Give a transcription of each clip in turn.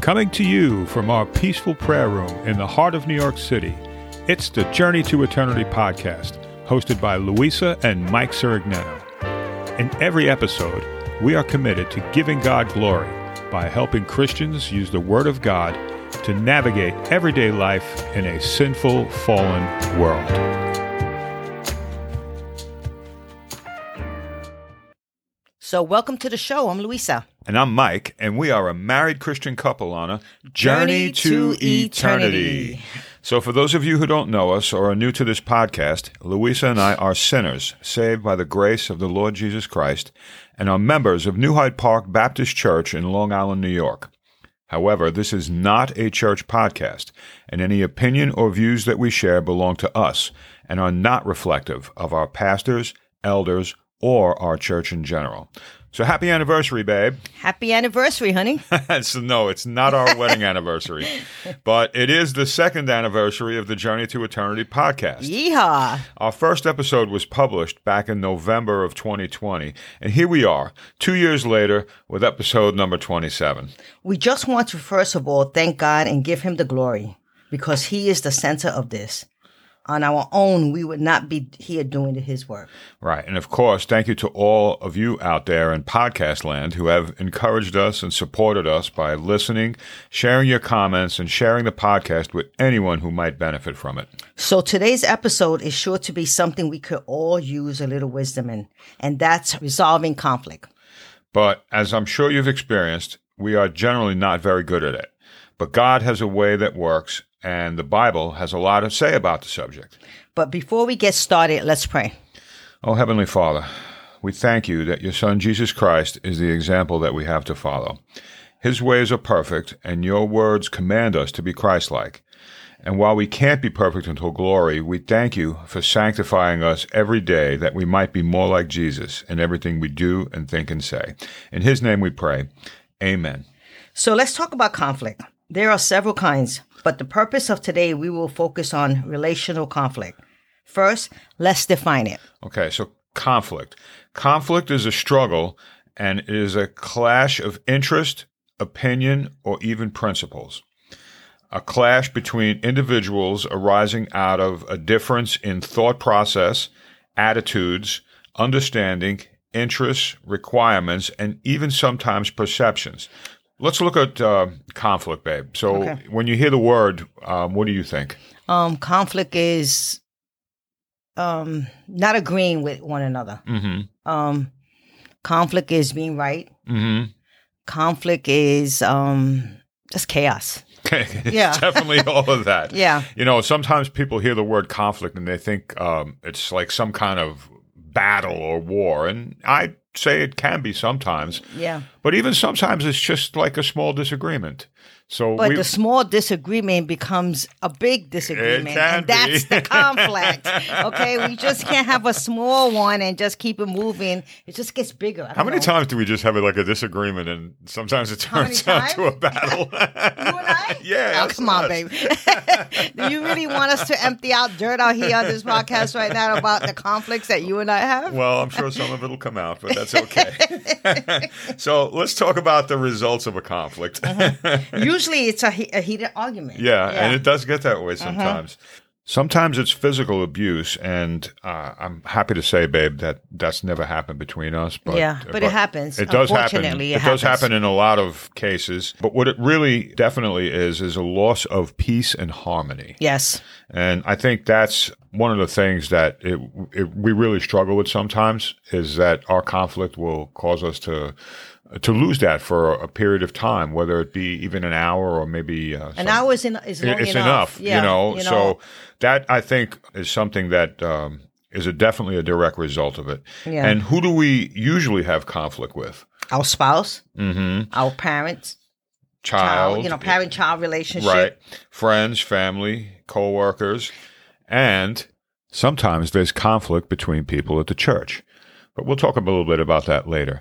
Coming to you from our peaceful prayer room in the heart of New York City, it's the Journey to Eternity podcast, hosted by Louisa and Mike Sirignano. In every episode, we are committed to giving God glory by helping Christians use the Word of God to navigate everyday life in a sinful, fallen world. So, welcome to the show. I'm Louisa. And I'm Mike, and we are a married Christian couple on a Journey to eternity. So, for those of you who don't know us or are new to this podcast, Louisa and I are sinners saved by the grace of the Lord Jesus Christ and are members of New Hyde Park Baptist Church in Long Island, New York. However, this is not a church podcast, and any opinion or views that we share belong to us and are not reflective of our pastors, elders, or our church in general. So happy anniversary, babe. Happy anniversary, honey. so no, it's not our wedding anniversary, but it is the second anniversary of the Journey to Eternity podcast. Yeehaw. Our first episode was published back in November of 2020, and here we are, two years later, with episode number 27. We just want to, first of all, thank God and give Him the glory because He is the center of this. On our own, we would not be here doing His work. Right. And of course, thank you to all of you out there in podcast land who have encouraged us and supported us by listening, sharing your comments, and sharing the podcast with anyone who might benefit from it. So today's episode is sure to be something we could all use a little wisdom in, and that's resolving conflict. But as I'm sure you've experienced, we are generally not very good at it. But God has a way that works, and the Bible has a lot to say about the subject. But before we get started, let's pray. Oh, Heavenly Father, we thank you that your Son Jesus Christ is the example that we have to follow. His ways are perfect, and your words command us to be Christlike. And while we can't be perfect until glory, we thank you for sanctifying us every day that we might be more like Jesus in everything we do and think and say. In his name we pray. Amen. So let's talk about conflict. There are several kinds, but the purpose of today, we will focus on relational conflict. First, let's define it. Okay, so conflict. Conflict is a struggle and it is a clash of interest, opinion, or even principles. A clash between individuals arising out of a difference in thought process, attitudes, understanding, interests, requirements, and even sometimes perceptions. Let's look at uh, conflict, babe. So, Okay. when you hear the word, um, what do you think? Um, conflict is um, not agreeing with one another. Mm-hmm. Um, conflict is being right. Mm-hmm. Conflict is um, just chaos. it's Yeah. definitely all of that. Yeah. You know, sometimes people hear the word conflict and they think um, it's like some kind of battle or war, and I say it can be sometimes, Yeah. but even sometimes it's just like a small disagreement. So But we, the small disagreement becomes a big disagreement. and that's the conflict. Okay. We just can't have a small one and just keep it moving. It just gets bigger. How many know. times do we just have like a disagreement and sometimes it turns out to a battle? You and I? yeah. Oh, come on, baby. Do you really want us to empty out dirt out here on this podcast right now about the conflicts that you and I have? Well, I'm sure some of it will come out, but that's okay. so let's talk about the results of a conflict. Uh-huh. Usually it's a, he- a heated argument. Yeah, and it does get that Uh-huh. way sometimes. Sometimes it's physical abuse, and uh, I'm happy to say, babe, that that's never happened between us. But, Yeah, but it happens. It does happen. It, it does happen in a lot of cases. But what it really definitely is is a loss of peace and harmony. Yes. And I think that's one of the things that it, it, we really struggle with sometimes is that our conflict will cause us to to lose that for a period of time, whether it be even an hour or maybe uh, An hour is, in, is long it's enough. enough, Yeah, you, know? So that I think is something that um, is a definitely a direct result of it. Yeah. And who do we usually have conflict with? our spouse, Mm-hmm. our parents, Child, child, you know, parent-child relationship. right? Friends, family, co-workers, and sometimes there's conflict between people at the church. But we'll talk a little bit about that later.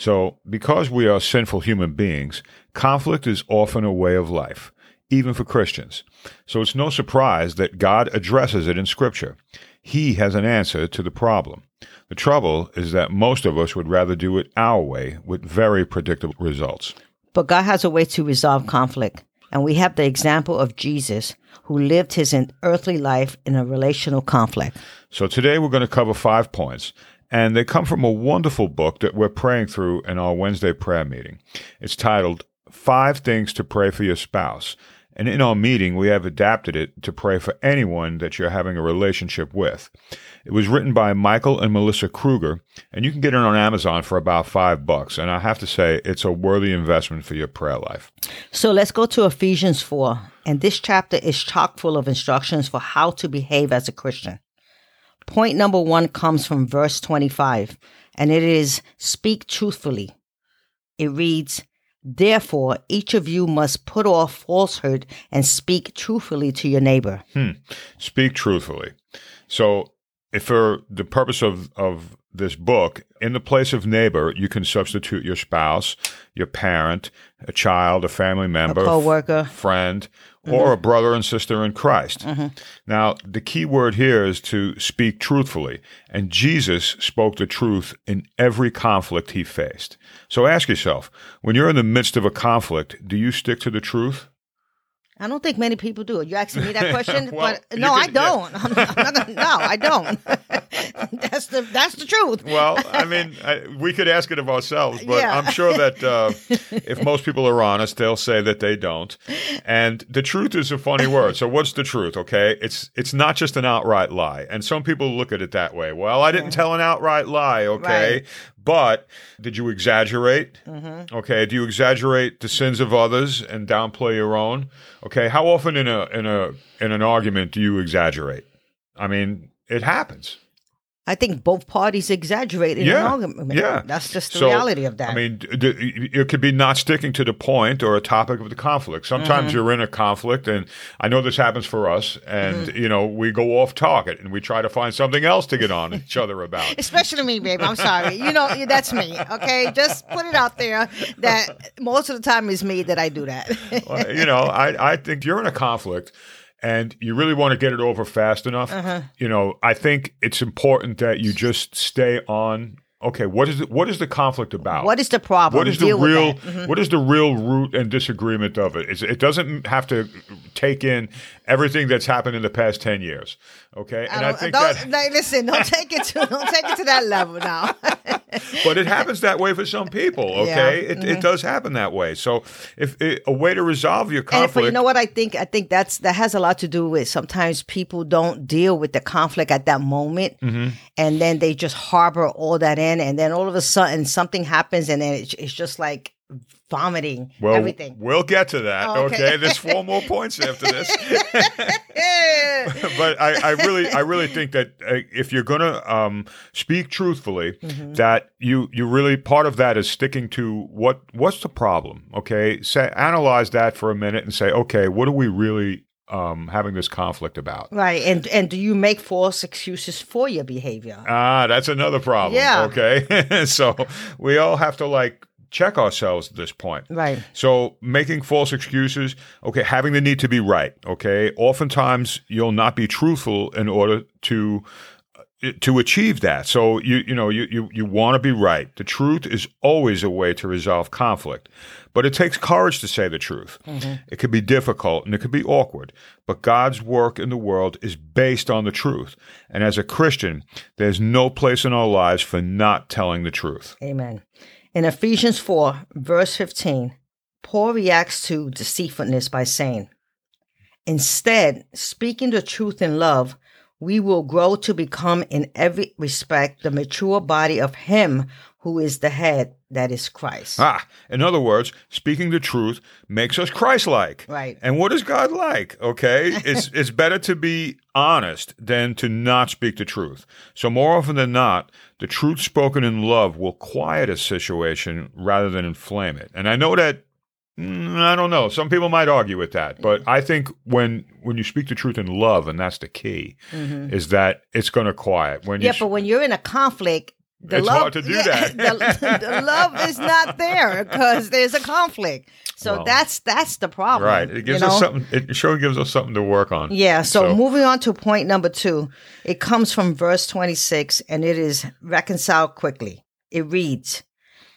So, because we are sinful human beings, conflict is often a way of life, even for Christians. So, it's no surprise that God addresses it in Scripture. He has an answer to the problem. The trouble is that most of us would rather do it our way with very predictable results. But God has a way to resolve conflict. And we have the example of Jesus, who lived his earthly life in a relational conflict. So today we're going to cover five points, and they come from a wonderful book that we're praying through in our Wednesday prayer meeting. It's titled Five Things to Pray for Your Spouse. And in our meeting, we have adapted it to pray for anyone that you're having a relationship with. It was written by Michael and Melissa Kruger, and you can get it on Amazon for about five bucks. And I have to say, it's a worthy investment for your prayer life. So let's go to Ephesians 4. And this chapter is chock full of instructions for how to behave as a Christian. Point number one comes from verse 25, and it is speak truthfully. It reads, Therefore, each of you must put off falsehood and speak truthfully to your neighbor. Hmm. Speak truthfully. So, if for the purpose of, of this book, in the place of neighbor, you can substitute your spouse, your parent, a child, a family member, a co-worker, friend, mm-hmm. or a brother and sister in Christ. Mm-hmm. Now, the key word here is to speak truthfully, and Jesus spoke the truth in every conflict he faced. So ask yourself, when you're in the midst of a conflict, do you stick to the truth? I don't think many people do. You asking me that question, well, but no, could, I don't. Yeah. I'm, not, I'm not gonna, no, I don't. that's the that's the truth. well, I mean, I, we could ask it of ourselves, but yeah. I'm sure that uh, if most people are honest, they'll say that they don't. And the truth is a funny word. So, what's the truth? Okay, it's it's not just an outright lie, and some people look at it that way. Well, I didn't yeah. tell an outright lie. Okay, right. But did you exaggerate? Mm-hmm. Okay. Do you exaggerate the sins of others and downplay your own? Okay. How often in a in a in an argument do you exaggerate? I mean, it happens. I think both parties exaggerate in yeah, an argument. Yeah, that's just the so, reality of that. I mean, it could be not sticking to the point or a topic of the conflict. Sometimes mm-hmm. you're in a conflict, and I know this happens for us, and mm-hmm. you know we go off target and we try to find something else to get on each other about. Especially me, babe. I'm sorry. You know that's me. Okay, just put it out there that most of the time is me that I do that. well, you know, I I think you're in a conflict and you really want to get it over fast enough, uh-huh. you know, I think it's important that you just stay on okay, what is it? What is the conflict about? What is the problem? What is the real? Mm-hmm. What is the real root and disagreement of it? It's, it doesn't have to take in everything that's happened in the past ten years. Okay, and I, I think that like, listen, don't take it to don't take it to that level now. but it happens that way for some people. Okay, yeah. it, mm-hmm. it does happen that way. So if it, a way to resolve your conflict, and you know what I think, I think that's that has a lot to do with sometimes people don't deal with the conflict at that moment, mm-hmm. and then they just harbor all that in and then all of a sudden something happens, and then it's, it's just like vomiting well, everything. We'll get to that. Oh, okay. okay. there's four more points after this. but I, I, really, I really think that uh, if you're going to um, speak truthfully, mm-hmm. that you, you really part of that is sticking to what what's the problem. Okay, say analyze that for a minute and say, okay, what are we really um, having this conflict about. Right, and and do you make false excuses for your behavior? Ah, that's another problem. Yeah. Okay, so we all have to like check ourselves at this point. Right. So making false excuses, okay, having the need to be right, okay? Oftentimes you'll not be truthful in order to to achieve that. So you you know you you, you want to be right. The truth is always a way to resolve conflict. But it takes courage to say the truth. Mm-hmm. It could be difficult and it could be awkward. But God's work in the world is based on the truth. And as a Christian, there's no place in our lives for not telling the truth. Amen. In Ephesians 4, verse 15, Paul reacts to deceitfulness by saying, Instead, speaking the truth in love, we will grow to become in every respect the mature body of Him who is the head, that is Christ. Ah, in other words, speaking the truth makes us Christ-like. Right. And what is God like? Okay, it's it's better to be honest than to not speak the truth. So more often than not, the truth spoken in love will quiet a situation rather than inflame it. And I know that I don't know. Some people might argue with that, but I think when when you speak the truth in love, and that's the key, mm-hmm. is that it's going to quiet. When yeah, but when you're in a conflict, the it's love, hard to do yeah, that. the, the, love is not there because there's a conflict. So well, that's that's the problem. Right. It gives you know? us something. It sure gives us something to work on. Yeah. So, so moving on to point number two, it comes from verse 26, and it is reconciled quickly. It reads,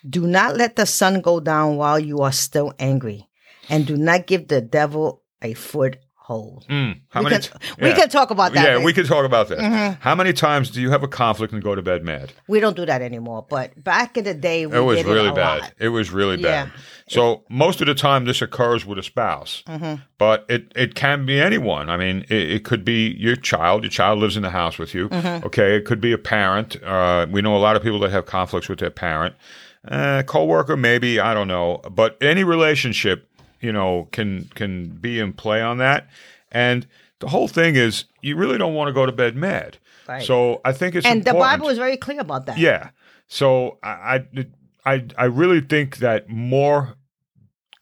Do not let the sun go down while you are still angry, and do not give the devil a foothold. Mm, how we many? can, t- we yeah. can talk about that. Yeah, babe. we can talk about that. Mm-hmm. How many times do you have a conflict and go to bed mad? We don't do that anymore. But back in the day, we It was really it bad. lot. It was really Yeah. bad. So most of the time, this occurs with a spouse, Mm-hmm. but it, it can be anyone. I mean, it, it could be your child. Your child lives in the house with you. Mm-hmm. Okay, it could be a parent. Uh, we know a lot of people that have conflicts with their parent. Uh, coworker, maybe I don't know, but any relationship, you know, can can be in play on that. And the whole thing is, you really don't want to go to bed mad. Right. So I think it's And the. Bible is very clear about that. Yeah. So I, I, I, I really think that more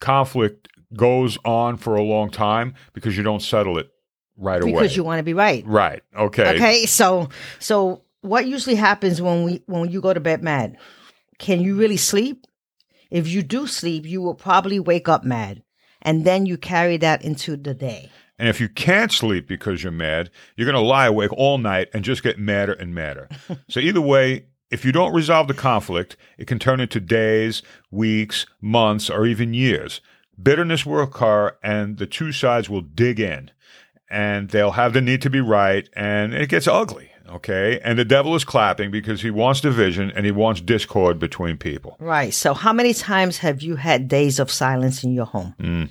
conflict goes on for a long time because you don't settle it right away. Because you want to be right. right. Okay. Okay, so so what usually happens when we when you go to bed mad? Can you really sleep? If you do sleep, you will probably wake up mad, and then you carry that into the day. And if you can't sleep because you're mad, you're going to lie awake all night and just get madder and madder. so either way, if you don't resolve the conflict, it can turn into days, weeks, months, or even years. Bitterness will occur and the two sides will dig in and they'll have the need to be right and it gets ugly. Okay. And the devil is clapping because he wants division and he wants discord between people. Right. So, how many times have you had days of silence in your home?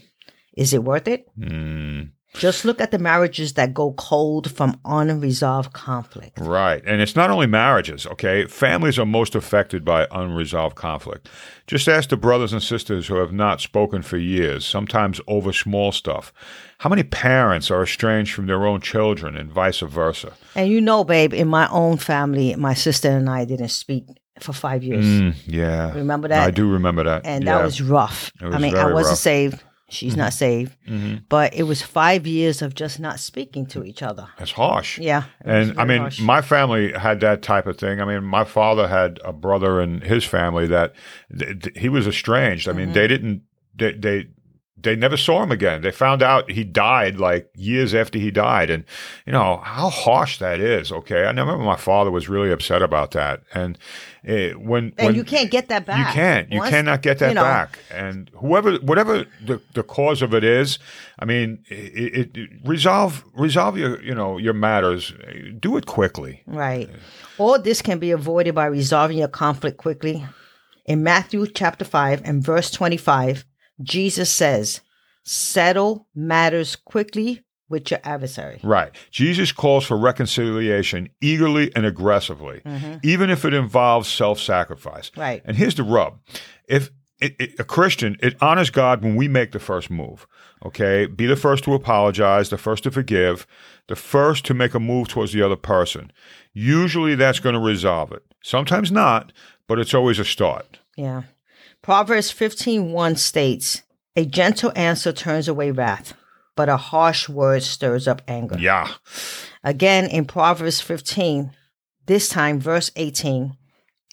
Is it worth it? Mm, Just look at the marriages that go cold from unresolved conflict. right. And it's not only marriages. Okay. Families are most affected by unresolved conflict. Just ask the brothers and sisters who have not spoken for years, sometimes over small stuff. How many parents are estranged from their own children and vice versa? And you know, babe, in my own family, my sister and I didn't speak for five years. Mm, yeah. Remember that? I do remember that. and yeah. that was rough. Was I mean, I wasn't rough. saved. She's not saved. Mhm. But it was five years of just not speaking to each other. That's harsh. Yeah. And I mean, harsh. my family had that type of thing. I mean, my father had a brother in his family that th- th- he was estranged. I mean, Mm-hmm. they didn't, they, they, they never saw him again. They found out he died like years after he died. And, you know, how harsh that is. Okay. I remember my father was really upset about that. And eh, when, and when you can't get that back. you can't. You Once- cannot get that you know, back. And whoever, whatever the, the cause of it is, I mean, it, it, resolve resolve your you know your matters. Do it quickly. Right. All this can be avoided by resolving your conflict quickly. In Matthew chapter 5 and verse 25, Jesus says, Settle matters quickly with your adversary. Right. Jesus calls for reconciliation eagerly and aggressively, even if it involves self-sacrifice. Mm-hmm. Right. And here's the rub: if it, it, a Christian, it honors God when we make the first move. Okay, be the first to apologize, the first to forgive, the first to make a move towards the other person. Usually, that's going to resolve it. Sometimes not, but it's always a start. Yeah. Proverbs 15:1 states, "A gentle answer turns away wrath, but a harsh word stirs up anger." Yeah. Again in Proverbs 15, this time verse 18,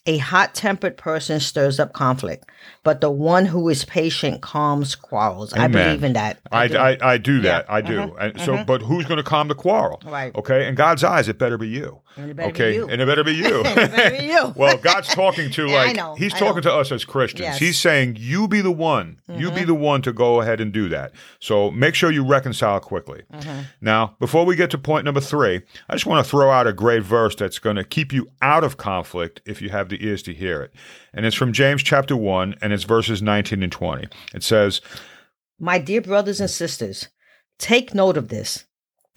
a hot-tempered person stirs up conflict, but the one who is patient calms quarrels. I believe in that. I, do. I, I do that. Yeah. I do. Uh-huh. And so, uh-huh. but who's going to calm the quarrel? Right. Okay. In God's eyes, it better be you. And it better be okay. you. And it better be you. Better be you. well, God's talking to like know, He's I talking know. to us as Christians. Yes. Mm-hmm. He's saying, "You be the one. You be the one to go ahead and do that." So make sure you reconcile quickly. Mm-hmm. Now, before we get to point number three, I just want to throw out a great verse that's going to keep you out of conflict if you have the ears to hear it, and it's from James chapter one, and it's verses nineteen and twenty. It says. My dear brothers and sisters, take note of this.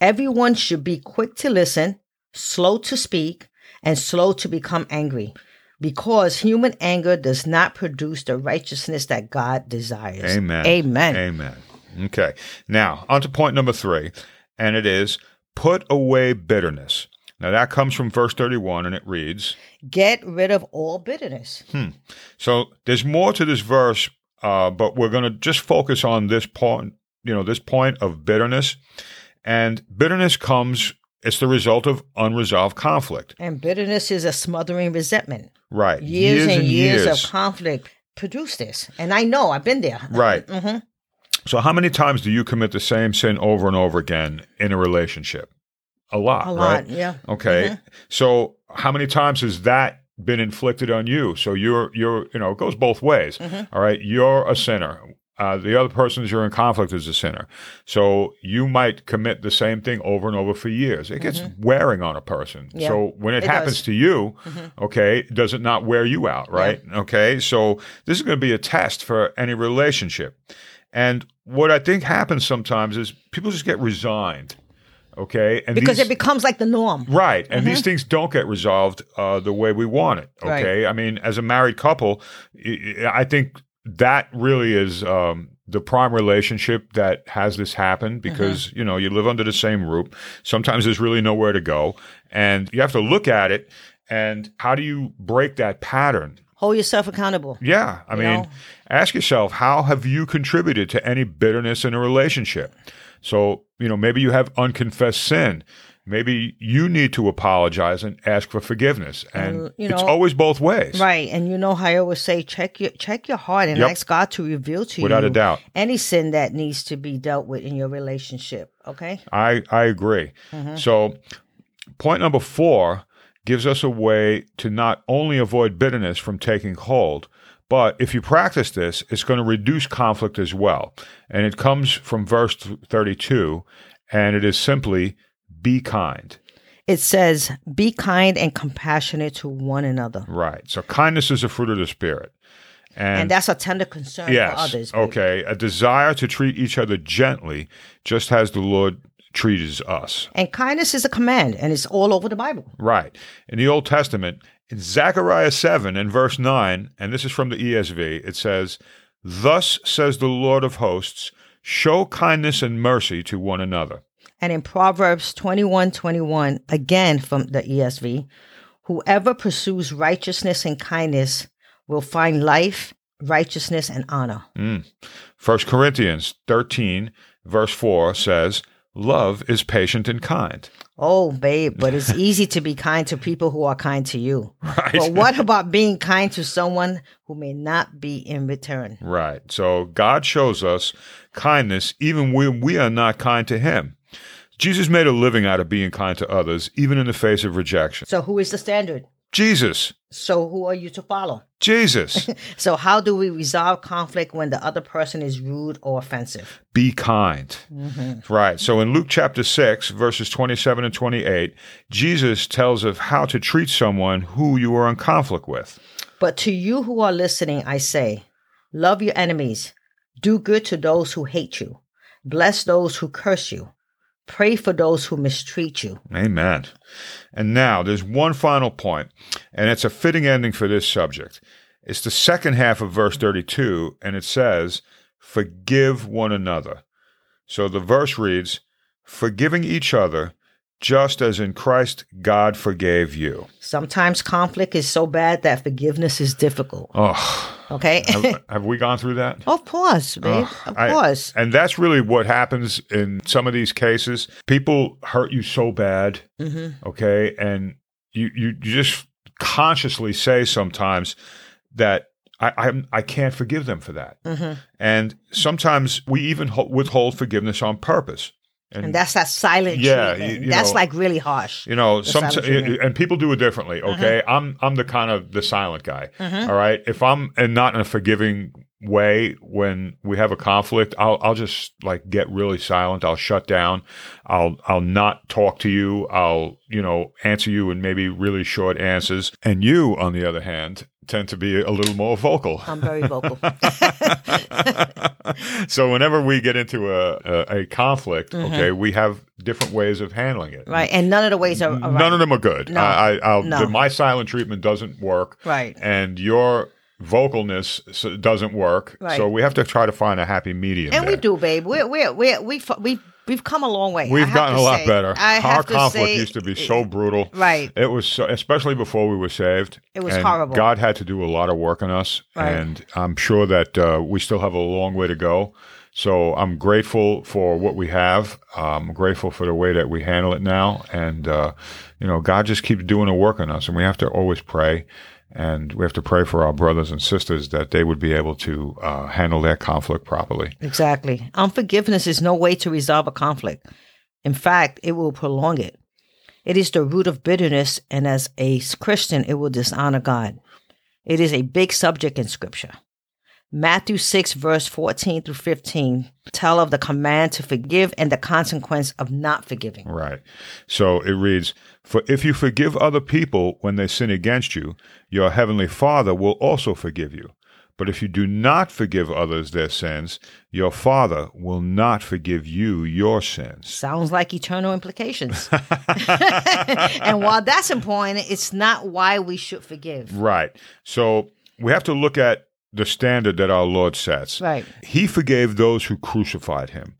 Everyone should be quick to listen, slow to speak, and slow to become angry, because human anger does not produce the righteousness that God desires. Amen. Amen. Amen. Okay. Now, on to point number three, and it is put away bitterness. Now, that comes from verse 31, and it reads Get rid of all bitterness. So there's more to this verse, uh, but we're going to just focus on this point, you know, this point of bitterness. And bitterness comes, it's the result of unresolved conflict. And bitterness is a smothering resentment. Right. Years, and years, of conflict produce this. And I know, I've been there. Right. hmm So, how many times do you commit the same sin over and over again in a relationship? A lot, A right? lot, yeah. Okay. Mm-hmm. So, how many times has that been inflicted on you. So you're you're you know it goes both ways. Mm-hmm. All right, you're a sinner. Uh, the other person you're in conflict is a sinner. So you might commit the same thing over and over for years. It gets wearing on a person. Mm-hmm. Yeah, so when it, it happens does. to you, okay, does it not wear you out, right? Okay, so this is going to be a test for any relationship. And what I think happens sometimes is people just get resigned. Okay, and Because these- it becomes like the norm. Right. And these things don't get resolved uh, the way we want it. Okay. I mean, as a married couple, I think that really is um, the prime relationship that has this happen because, you know, you live under the same roof. Sometimes there's really nowhere to go. And you have to look at it. And how do you break that pattern? Hold yourself accountable. Yeah. I mean, know? ask yourself, how have you contributed to any bitterness in a relationship? So, you know, maybe you have unconfessed sin. Maybe you need to apologize and ask for forgiveness. And you it's always both ways. Right. And you know how I always say check your check your heart and Yep. ask God to reveal to Without you a doubt. any sin that needs to be dealt with in your relationship. Okay? I, I agree. Mm-hmm. So, point number four gives us a way to not only avoid bitterness from taking hold, but if you practice this, it's going to reduce conflict as well. And it comes from verse 32, and it is simply be kind. It says, be kind and compassionate to one another. Right. So, kindness is a fruit of the Spirit. And, that's a tender concern Yes. for others. baby. okay. A desire to treat each other gently, just as the Lord treats us. And kindness is a command, and it's all over the Bible. Right. In the Old Testament, in Zechariah 7 and verse 9, and this is from the ESV, it says, Thus says the Lord of hosts, show kindness and mercy to one another. And in Proverbs 21 21, again from the ESV, whoever pursues righteousness and kindness will find life, righteousness, and honor. Mm. 1 Corinthians 13, verse 4 says, Love is patient and kind. Oh, babe, but it's easy to be kind to people who are kind to you. Right. But what about being kind to someone who may not be in return? Right. So God shows us kindness even when we are not kind to Him. Jesus made a living out of being kind to others, even in the face of rejection. So, who is the standard? Jesus. So, who are you to follow? Jesus. So, how do we resolve conflict when the other person is rude or offensive? be kind. Mm-hmm. Right. So in Luke chapter 6, verses 27 and 28, Jesus tells of how to treat someone who you are in conflict with. But to you who are listening, I say, love your enemies, do good to those who hate you, bless those who curse you, pray for those who mistreat you. Amen. And now there's one final point, and it's a fitting ending for this subject. It's the second half of verse 32, and it says, Forgive one another. So the verse reads, Forgiving each other, just as in Christ God forgave you. Sometimes conflict is so bad that forgiveness is difficult. Oh, Okay? have, have we gone through that? of course, babe. of I- course. And that's really what happens in some of these cases. People hurt you so bad, Mm-hmm. okay, and you you, just consciously say sometimes that I I'm, I can't forgive them for that, Mm-hmm. and sometimes we even ho- withhold forgiveness on purpose. And that's that silent Yeah, you- you that's know- like really harsh. You know, some and people do it differently. Uh-huh. Okay, I'm I'm the kind of the silent guy. Uh-huh. all right, if I'm and not in a forgiving way when we have a conflict, I'll I'll just like get really silent. I'll shut down. I'll I'll not talk to you. I'll you know answer you in maybe really short answers. And you, on the other hand, tend to be a little more vocal. I'm very vocal. so whenever we get into a a, a conflict, mm-hmm. okay, we have different ways of handling it. right. And none of the ways are, are right. None of them are good. No. I, I, I'll, No. the, my silent treatment doesn't work. Right. And your vocalness doesn't work. Right. So we have to try to find a happy medium. And we do, babe. We're, we're, we're, we've, we've, we've come a long way. We've gotten a lot say. better. I Our to conflict say, used to be so brutal. Right. It was, so, especially before we were saved. It was horrible. God had to do a lot of work on us, Right. and I'm sure that uh, we still have a long way to go. So I'm grateful for what we have. I'm grateful for the way that we handle it now, and uh, you know, God just keeps doing a work on us, and we have to always pray. And we have to pray for our brothers and sisters that they would be able to uh, handle their conflict properly. Exactly. Unforgiveness is no way to resolve a conflict. In fact, it will prolong it. It is the root of bitterness, and as a Christian, it will dishonor God. It is a big subject in Scripture. Matthew 6, verse 14 through 15 tell of the command to forgive and the consequence of not forgiving. Right. So it reads For if you forgive other people when they sin against you, your heavenly Father will also forgive you. But if you do not forgive others their sins, your Father will not forgive you your sins. Sounds like eternal implications. and while that's important, it's not why we should forgive. Right. So we have to look at the standard that our Lord sets. Right. He forgave those who crucified him.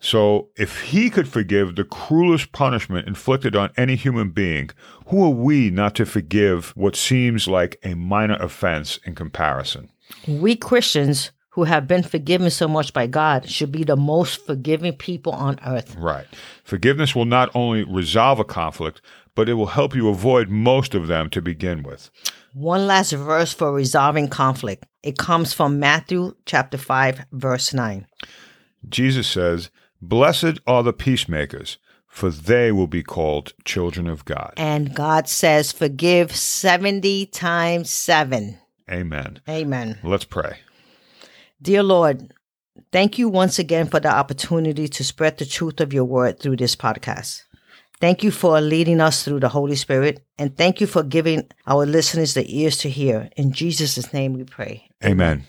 So if he could forgive the cruelest punishment inflicted on any human being, who are we not to forgive what seems like a minor offense in comparison? We Christians who have been forgiven so much by God should be the most forgiving people on earth. Right. Forgiveness will not only resolve a conflict, but it will help you avoid most of them to begin with. One last verse for resolving conflict. It comes from Matthew chapter 5 verse 9. Jesus says, "Blessed are the peacemakers, for they will be called children of God." And God says forgive 70 times 7. Amen. Amen. Let's pray. Dear Lord, thank you once again for the opportunity to spread the truth of your word through this podcast. Thank you for leading us through the Holy Spirit, and thank you for giving our listeners the ears to hear. In Jesus' name we pray. Amen.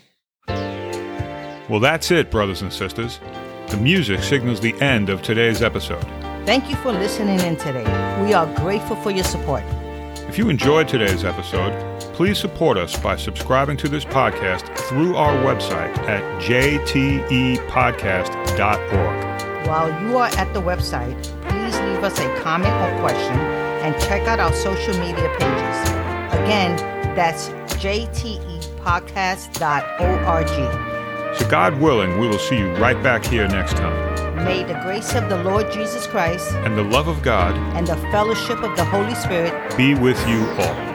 Well, that's it, brothers and sisters. The music signals the end of today's episode. Thank you for listening in today. We are grateful for your support. If you enjoyed today's episode, please support us by subscribing to this podcast through our website at jtepodcast.org. While you are at the website, please leave us a comment or question and check out our social media pages. Again, that's jtepodcast.org. So, God willing, we will see you right back here next time. May the grace of the Lord Jesus Christ And the love of God and the fellowship of the Holy Spirit be with you all.